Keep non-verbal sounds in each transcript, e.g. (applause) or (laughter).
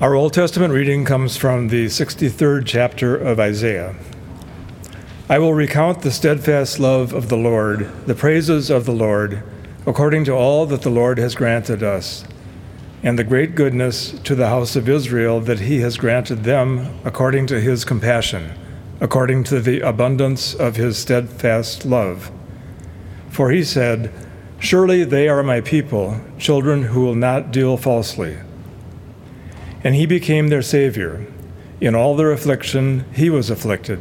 Our Old Testament reading comes from the 63rd chapter of Isaiah. I will recount the steadfast love of the Lord, the praises of the Lord, according to all that the Lord has granted us, and the great goodness to the house of Israel that he has granted them according to his compassion, according to the abundance of his steadfast love. For he said, Surely they are my people, children who will not deal falsely. And he became their Savior. In all their affliction, he was afflicted,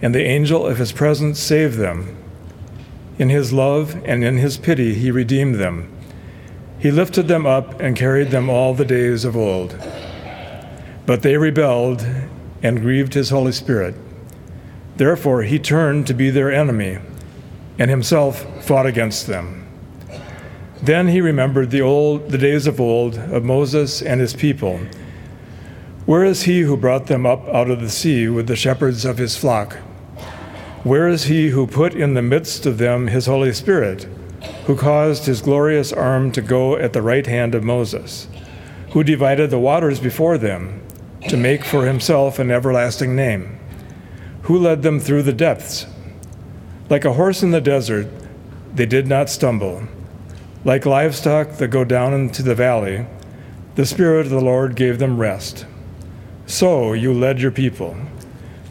and the angel of his presence saved them. In his love and in his pity, he redeemed them. He lifted them up and carried them all the days of old. But they rebelled and grieved his Holy Spirit. Therefore, he turned to be their enemy and himself fought against them. Then he remembered the old the days of old of Moses and his people. Where is he who brought them up out of the sea with the shepherds of his flock? Where is he who put in the midst of them his Holy Spirit, who caused his glorious arm to go at the right hand of Moses, who divided the waters before them to make for himself an everlasting name, who led them through the depths? Like a horse in the desert, they did not stumble like livestock that go down into the valley, the Spirit of the Lord gave them rest. So you led your people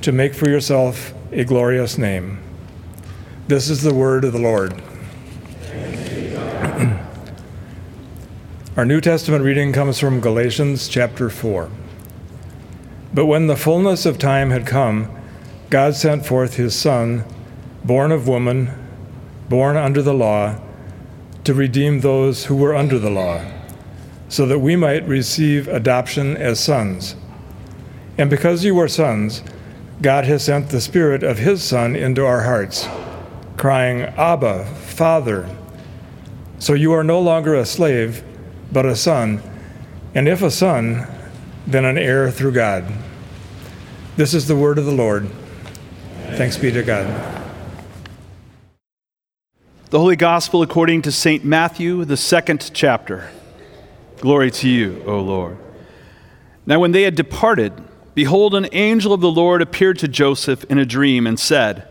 to make for yourself a glorious name. This is the word of the Lord. (clears throat) Our New Testament reading comes from Galatians chapter 4. But when the fullness of time had come, God sent forth his Son, born of woman, born under the law to redeem those who were under the law, so that we might receive adoption as sons. And because you are sons, God has sent the Spirit of His Son into our hearts, crying, Abba, Father. So you are no longer a slave, but a son, and if a son, then an heir through God. This is the word of the Lord. Thanks be to God. The Holy Gospel according to St. Matthew, the second chapter. Glory to you, O Lord. Now, when they had departed, behold, an angel of the Lord appeared to Joseph in a dream and said,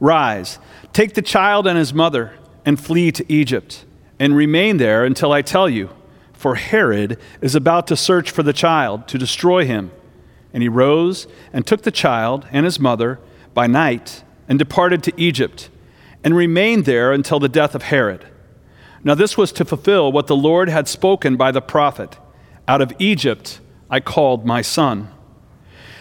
Rise, take the child and his mother, and flee to Egypt, and remain there until I tell you, for Herod is about to search for the child to destroy him. And he rose and took the child and his mother by night and departed to Egypt and remained there until the death of Herod. Now, this was to fulfill what the Lord had spoken by the prophet Out of Egypt I called my son.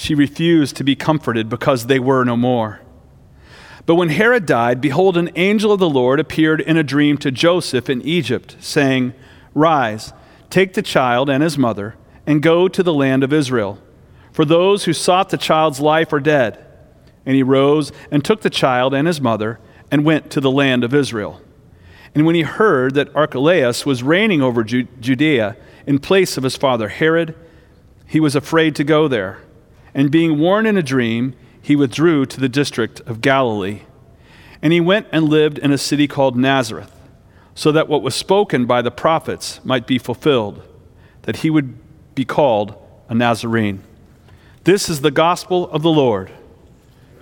She refused to be comforted because they were no more. But when Herod died, behold, an angel of the Lord appeared in a dream to Joseph in Egypt, saying, Rise, take the child and his mother, and go to the land of Israel. For those who sought the child's life are dead. And he rose and took the child and his mother and went to the land of Israel. And when he heard that Archelaus was reigning over Judea in place of his father Herod, he was afraid to go there. And being warned in a dream, he withdrew to the district of Galilee. And he went and lived in a city called Nazareth, so that what was spoken by the prophets might be fulfilled, that he would be called a Nazarene. This is the gospel of the Lord.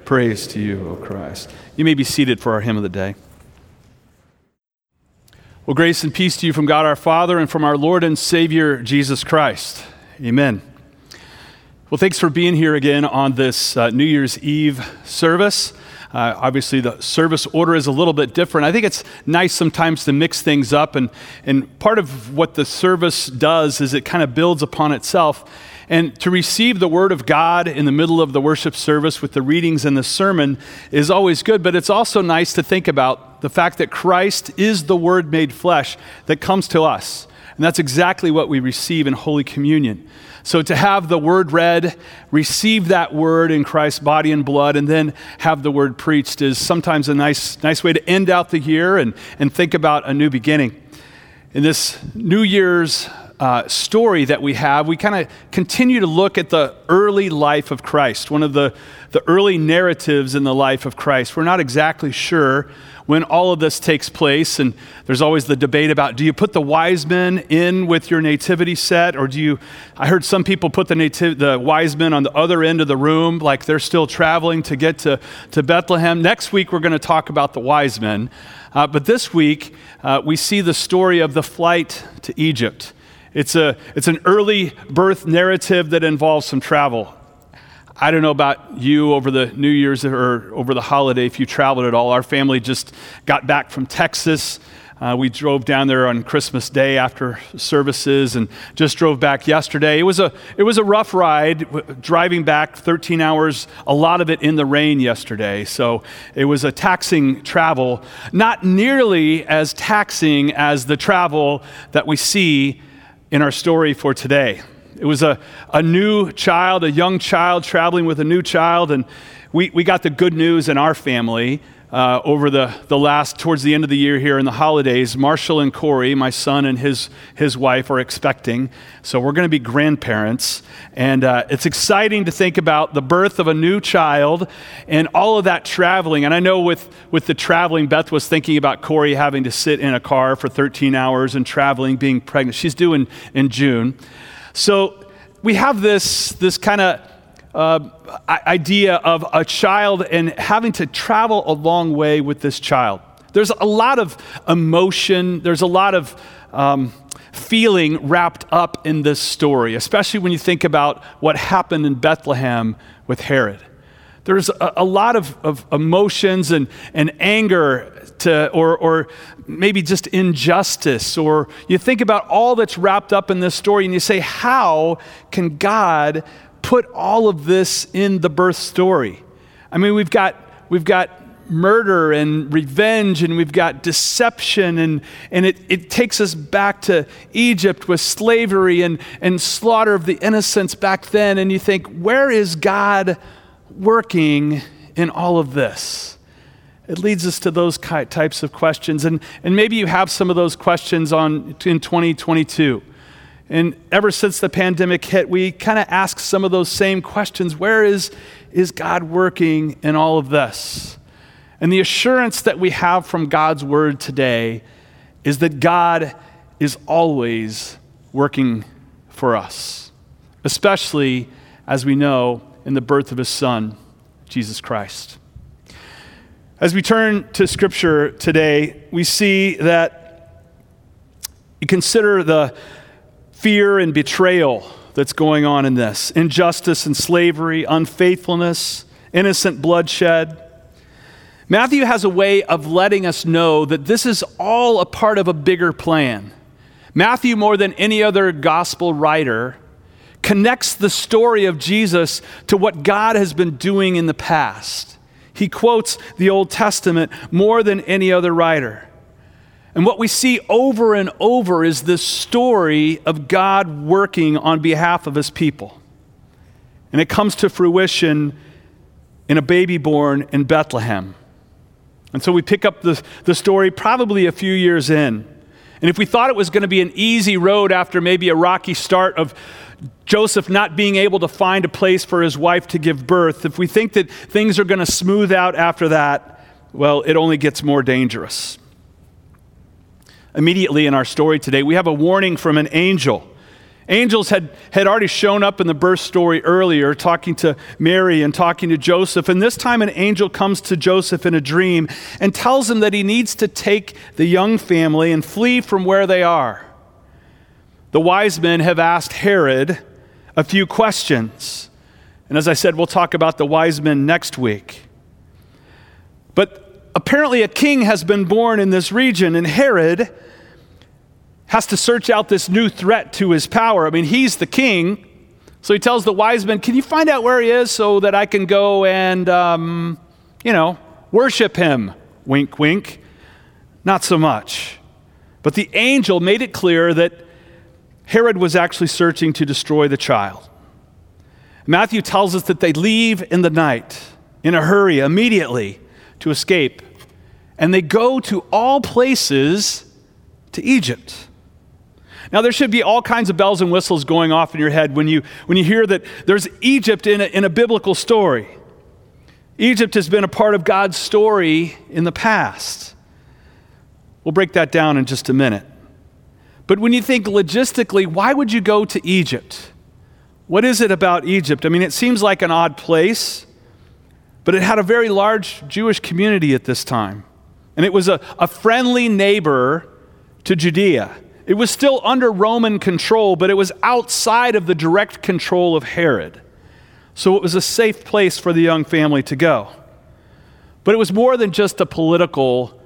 Praise to you, O Christ. You may be seated for our hymn of the day. Well, grace and peace to you from God our Father and from our Lord and Savior Jesus Christ. Amen. Well, thanks for being here again on this uh, New Year's Eve service. Uh, obviously, the service order is a little bit different. I think it's nice sometimes to mix things up, and, and part of what the service does is it kind of builds upon itself. And to receive the Word of God in the middle of the worship service with the readings and the sermon is always good, but it's also nice to think about the fact that Christ is the Word made flesh that comes to us. And that's exactly what we receive in Holy Communion. So to have the word read, receive that word in Christ's body and blood, and then have the word preached is sometimes a nice, nice way to end out the year and, and think about a new beginning. In this New Year's uh, story that we have, we kind of continue to look at the early life of Christ, one of the, the early narratives in the life of Christ. We're not exactly sure when all of this takes place, and there's always the debate about do you put the wise men in with your nativity set, or do you? I heard some people put the, nativ- the wise men on the other end of the room, like they're still traveling to get to, to Bethlehem. Next week, we're going to talk about the wise men. Uh, but this week, uh, we see the story of the flight to Egypt. It's, a, it's an early birth narrative that involves some travel. I don't know about you over the New Year's or over the holiday if you traveled at all. Our family just got back from Texas. Uh, we drove down there on Christmas Day after services and just drove back yesterday. It was a, it was a rough ride, driving back 13 hours, a lot of it in the rain yesterday. So it was a taxing travel, not nearly as taxing as the travel that we see in our story for today. It was a, a new child, a young child traveling with a new child, and we, we got the good news in our family uh, over the, the last, towards the end of the year here in the holidays. Marshall and Corey, my son and his, his wife, are expecting. So we're going to be grandparents. And uh, it's exciting to think about the birth of a new child and all of that traveling. And I know with, with the traveling, Beth was thinking about Corey having to sit in a car for 13 hours and traveling, being pregnant. She's due in, in June. So we have this, this kind of uh, idea of a child and having to travel a long way with this child. There's a lot of emotion, there's a lot of um, feeling wrapped up in this story, especially when you think about what happened in Bethlehem with Herod. There's a, a lot of, of emotions and, and anger to, or, or maybe just injustice, or you think about all that's wrapped up in this story and you say, How can God put all of this in the birth story. I mean, we've got, we've got murder and revenge, and we've got deception, and, and it, it takes us back to Egypt with slavery and, and slaughter of the innocents back then. And you think, where is God working in all of this? It leads us to those types of questions. And, and maybe you have some of those questions on, in 2022. And ever since the pandemic hit, we kind of ask some of those same questions. Where is, is God working in all of this? And the assurance that we have from God's word today is that God is always working for us, especially as we know in the birth of his son, Jesus Christ. As we turn to scripture today, we see that you consider the fear and betrayal that's going on in this injustice and slavery, unfaithfulness, innocent bloodshed. Matthew has a way of letting us know that this is all a part of a bigger plan. Matthew, more than any other gospel writer, connects the story of Jesus to what God has been doing in the past. He quotes the Old Testament more than any other writer. And what we see over and over is this story of God working on behalf of his people. And it comes to fruition in a baby born in Bethlehem. And so we pick up the, the story probably a few years in. And if we thought it was going to be an easy road after maybe a rocky start of Joseph not being able to find a place for his wife to give birth, if we think that things are going to smooth out after that, well, it only gets more dangerous immediately in our story today, we have a warning from an angel. Angels had, had already shown up in the birth story earlier, talking to Mary and talking to Joseph. And this time, an angel comes to Joseph in a dream and tells him that he needs to take the young family and flee from where they are. The wise men have asked Herod a few questions. And as I said, we'll talk about the wise men next week. But apparently, a king has been born in this region, and Herod has to search out this new threat to his power. I mean, he's the king. So he tells the wise men, Can you find out where he is so that I can go and, um, you know, worship him? Wink, wink. Not so much. But the angel made it clear that Herod was actually searching to destroy the child. Matthew tells us that they leave in the night, in a hurry, immediately to escape. And they go to all places to Egypt. Now, there should be all kinds of bells and whistles going off in your head when you, when you hear that there's Egypt in a, in a biblical story. Egypt has been a part of God's story in the past. We'll break that down in just a minute. But when you think logistically, why would you go to Egypt? What is it about Egypt? I mean, it seems like an odd place, but it had a very large Jewish community at this time. And it was a, a friendly neighbor to Judea. It was still under Roman control, but it was outside of the direct control of Herod. So it was a safe place for the young family to go. But it was more than just a political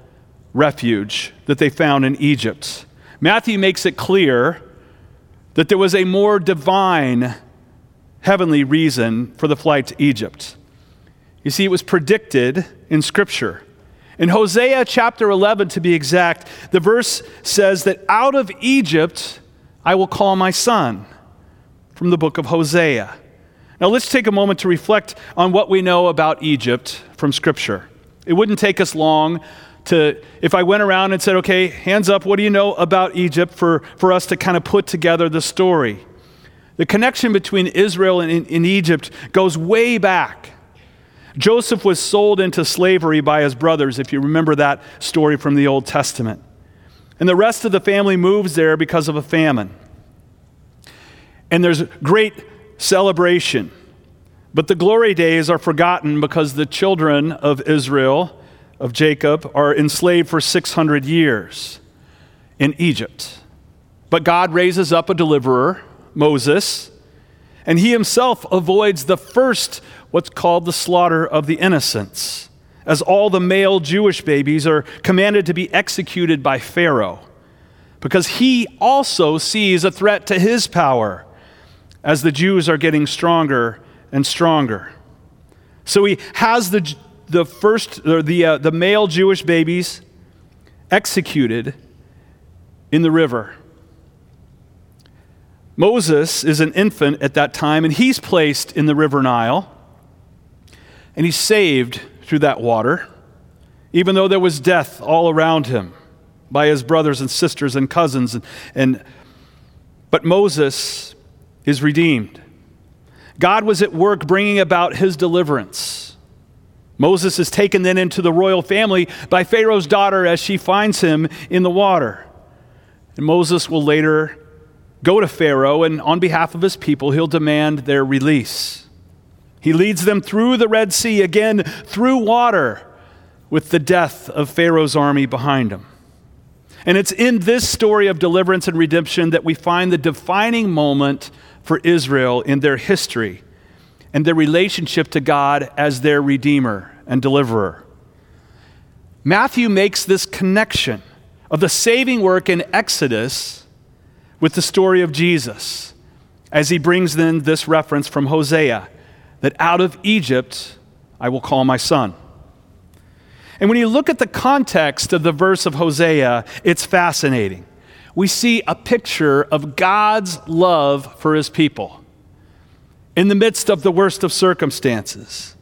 refuge that they found in Egypt. Matthew makes it clear that there was a more divine, heavenly reason for the flight to Egypt. You see, it was predicted in Scripture. In Hosea chapter 11, to be exact, the verse says that out of Egypt I will call my son, from the book of Hosea. Now let's take a moment to reflect on what we know about Egypt from Scripture. It wouldn't take us long to, if I went around and said, okay, hands up, what do you know about Egypt for, for us to kind of put together the story? The connection between Israel and, and Egypt goes way back. Joseph was sold into slavery by his brothers, if you remember that story from the Old Testament. And the rest of the family moves there because of a famine. And there's great celebration. But the glory days are forgotten because the children of Israel of Jacob are enslaved for 600 years in Egypt. But God raises up a deliverer, Moses, and he himself avoids the first, what's called the slaughter of the innocents, as all the male Jewish babies are commanded to be executed by Pharaoh, because he also sees a threat to his power as the Jews are getting stronger and stronger. So he has the the first, or the, uh, the male Jewish babies executed in the river. Moses is an infant at that time, and he's placed in the river Nile, and he's saved through that water, even though there was death all around him by his brothers and sisters and cousins. And, and, but Moses is redeemed. God was at work bringing about his deliverance. Moses is taken then into the royal family by Pharaoh's daughter as she finds him in the water. And Moses will later go to Pharaoh, and on behalf of his people, he'll demand their release. He leads them through the Red Sea, again through water, with the death of Pharaoh's army behind him. And it's in this story of deliverance and redemption that we find the defining moment for Israel in their history and their relationship to God as their Redeemer and Deliverer. Matthew makes this connection of the saving work in Exodus with the story of Jesus as he brings in this reference from Hosea that out of Egypt I will call my son. And when you look at the context of the verse of Hosea, it's fascinating. We see a picture of God's love for his people in the midst of the worst of circumstances.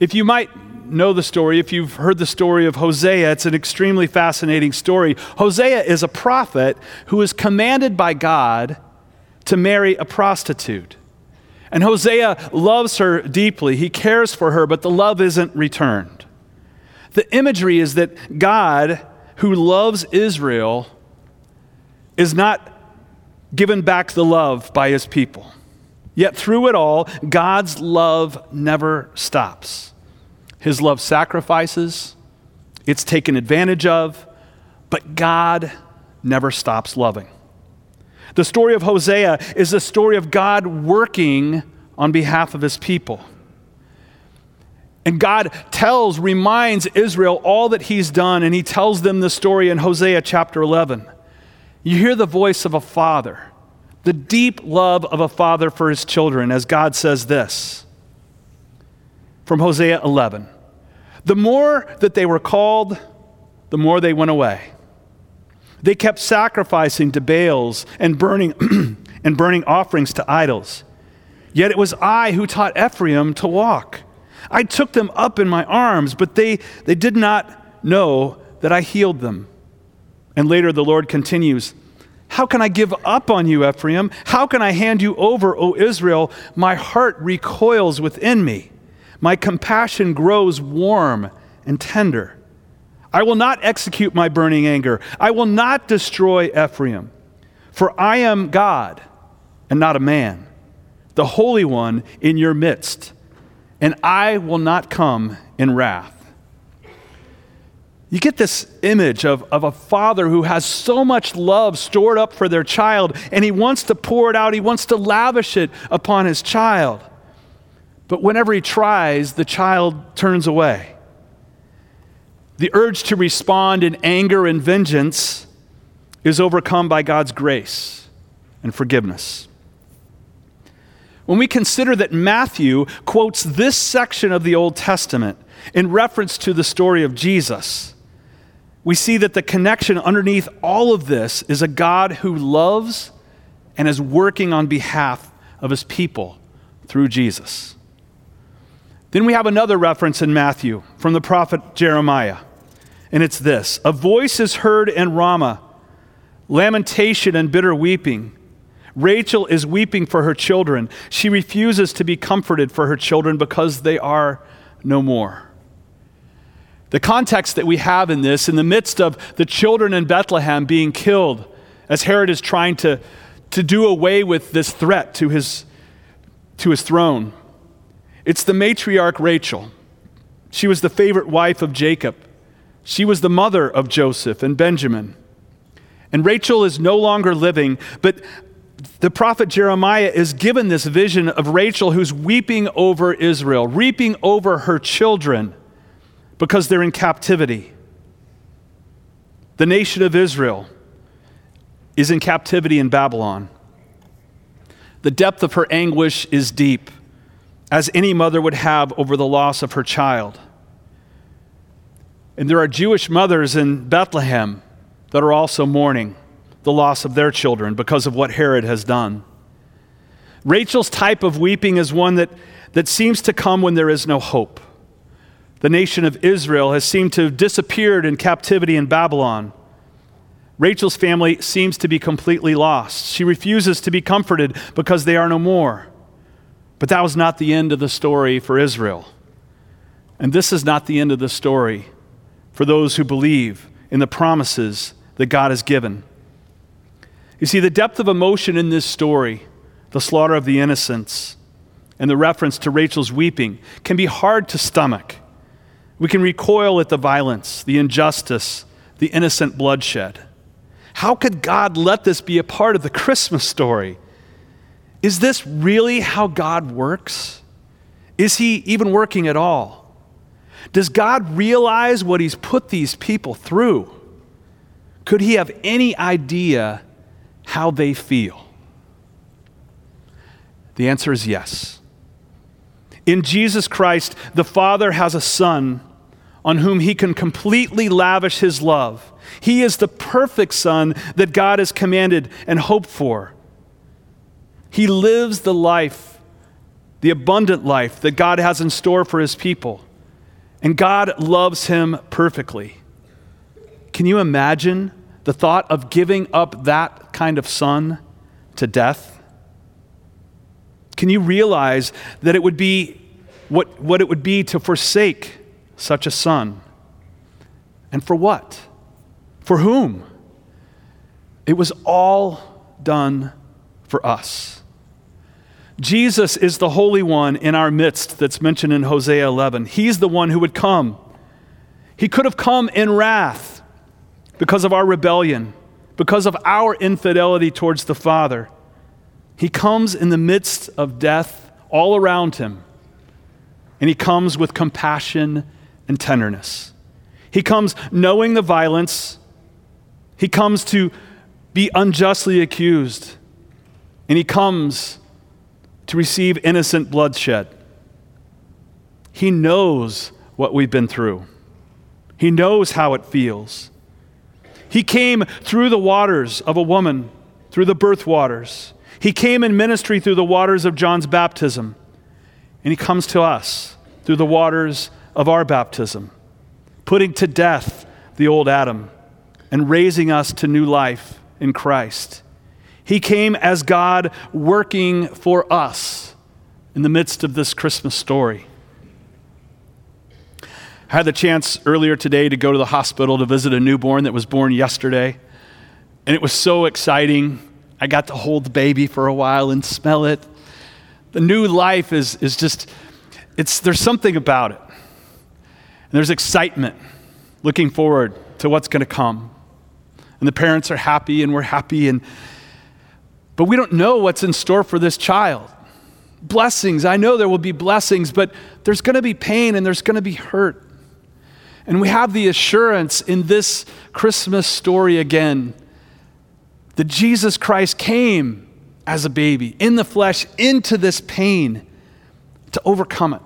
If you might know the story, if you've heard the story of Hosea, it's an extremely fascinating story. Hosea is a prophet who is commanded by God to marry a prostitute. And Hosea loves her deeply. He cares for her, but the love isn't returned. The imagery is that God, who loves Israel, is not given back the love by his people. Yet through it all, God's love never stops. His love sacrifices, it's taken advantage of, but God never stops loving. The story of Hosea is the story of God working on behalf of his people. And God tells, reminds Israel all that he's done, and he tells them the story in Hosea chapter 11. You hear the voice of a father the deep love of a father for his children, as God says this from Hosea 11. The more that they were called, the more they went away. They kept sacrificing to Baals and burning, (clears throat) and burning offerings to idols. Yet it was I who taught Ephraim to walk. I took them up in my arms, but they, they did not know that I healed them. And later the Lord continues How can I give up on you, Ephraim? How can I hand you over, O Israel? My heart recoils within me. My compassion grows warm and tender. I will not execute my burning anger. I will not destroy Ephraim. For I am God and not a man, the Holy One in your midst, and I will not come in wrath. You get this image of, of a father who has so much love stored up for their child, and he wants to pour it out, he wants to lavish it upon his child. But whenever he tries, the child turns away. The urge to respond in anger and vengeance is overcome by God's grace and forgiveness. When we consider that Matthew quotes this section of the Old Testament in reference to the story of Jesus, we see that the connection underneath all of this is a God who loves and is working on behalf of his people through Jesus. Then we have another reference in Matthew from the prophet Jeremiah, and it's this A voice is heard in Ramah, lamentation and bitter weeping. Rachel is weeping for her children. She refuses to be comforted for her children because they are no more. The context that we have in this, in the midst of the children in Bethlehem being killed, as Herod is trying to, to do away with this threat to his, to his throne, it's the matriarch Rachel. She was the favorite wife of Jacob. She was the mother of Joseph and Benjamin. And Rachel is no longer living, but the prophet Jeremiah is given this vision of Rachel who's weeping over Israel, weeping over her children because they're in captivity. The nation of Israel is in captivity in Babylon. The depth of her anguish is deep, as any mother would have over the loss of her child. And there are Jewish mothers in Bethlehem that are also mourning the loss of their children because of what Herod has done. Rachel's type of weeping is one that, that seems to come when there is no hope. The nation of Israel has seemed to have disappeared in captivity in Babylon. Rachel's family seems to be completely lost. She refuses to be comforted because they are no more. But that was not the end of the story for Israel. And this is not the end of the story for those who believe in the promises that God has given. You see, the depth of emotion in this story, the slaughter of the innocents, and the reference to Rachel's weeping, can be hard to stomach. We can recoil at the violence, the injustice, the innocent bloodshed. How could God let this be a part of the Christmas story? Is this really how God works? Is He even working at all? Does God realize what He's put these people through? Could He have any idea how they feel? The answer is yes. In Jesus Christ, the Father has a Son on whom he can completely lavish his love. He is the perfect Son that God has commanded and hoped for. He lives the life, the abundant life that God has in store for his people. And God loves him perfectly. Can you imagine the thought of giving up that kind of son to death? Can you realize that it would be what, what it would be to forsake such a son? And for what? For whom? It was all done for us. Jesus is the Holy One in our midst that's mentioned in Hosea 11. He's the one who would come. He could have come in wrath because of our rebellion, because of our infidelity towards the Father. He comes in the midst of death all around him, and he comes with compassion and tenderness. He comes knowing the violence, he comes to be unjustly accused, and he comes to receive innocent bloodshed. He knows what we've been through. He knows how it feels. He came through the waters of a woman, through the birth waters. He came in ministry through the waters of John's baptism. And he comes to us through the waters of our baptism, putting to death the old Adam and raising us to new life in Christ. He came as God working for us in the midst of this Christmas story. I had the chance earlier today to go to the hospital to visit a newborn that was born yesterday. And it was so exciting. I got to hold the baby for a while and smell it. The new life is, is just, it's, there's something about it. And there's excitement looking forward to what's going to come. And the parents are happy and we're happy. And, but we don't know what's in store for this child. Blessings, I know there will be blessings, but there's going to be pain and there's going to be hurt. And we have the assurance in this Christmas story again that Jesus Christ came as a baby in the flesh into this pain to overcome it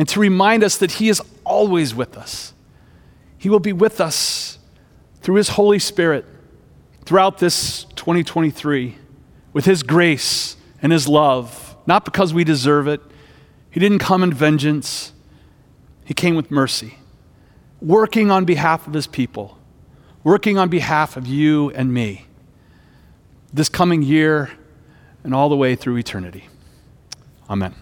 and to remind us that He is always with us. He will be with us through His Holy Spirit throughout this 2023 with His grace and His love, not because we deserve it. He didn't come in vengeance, He came with mercy working on behalf of his people, working on behalf of you and me this coming year and all the way through eternity. Amen.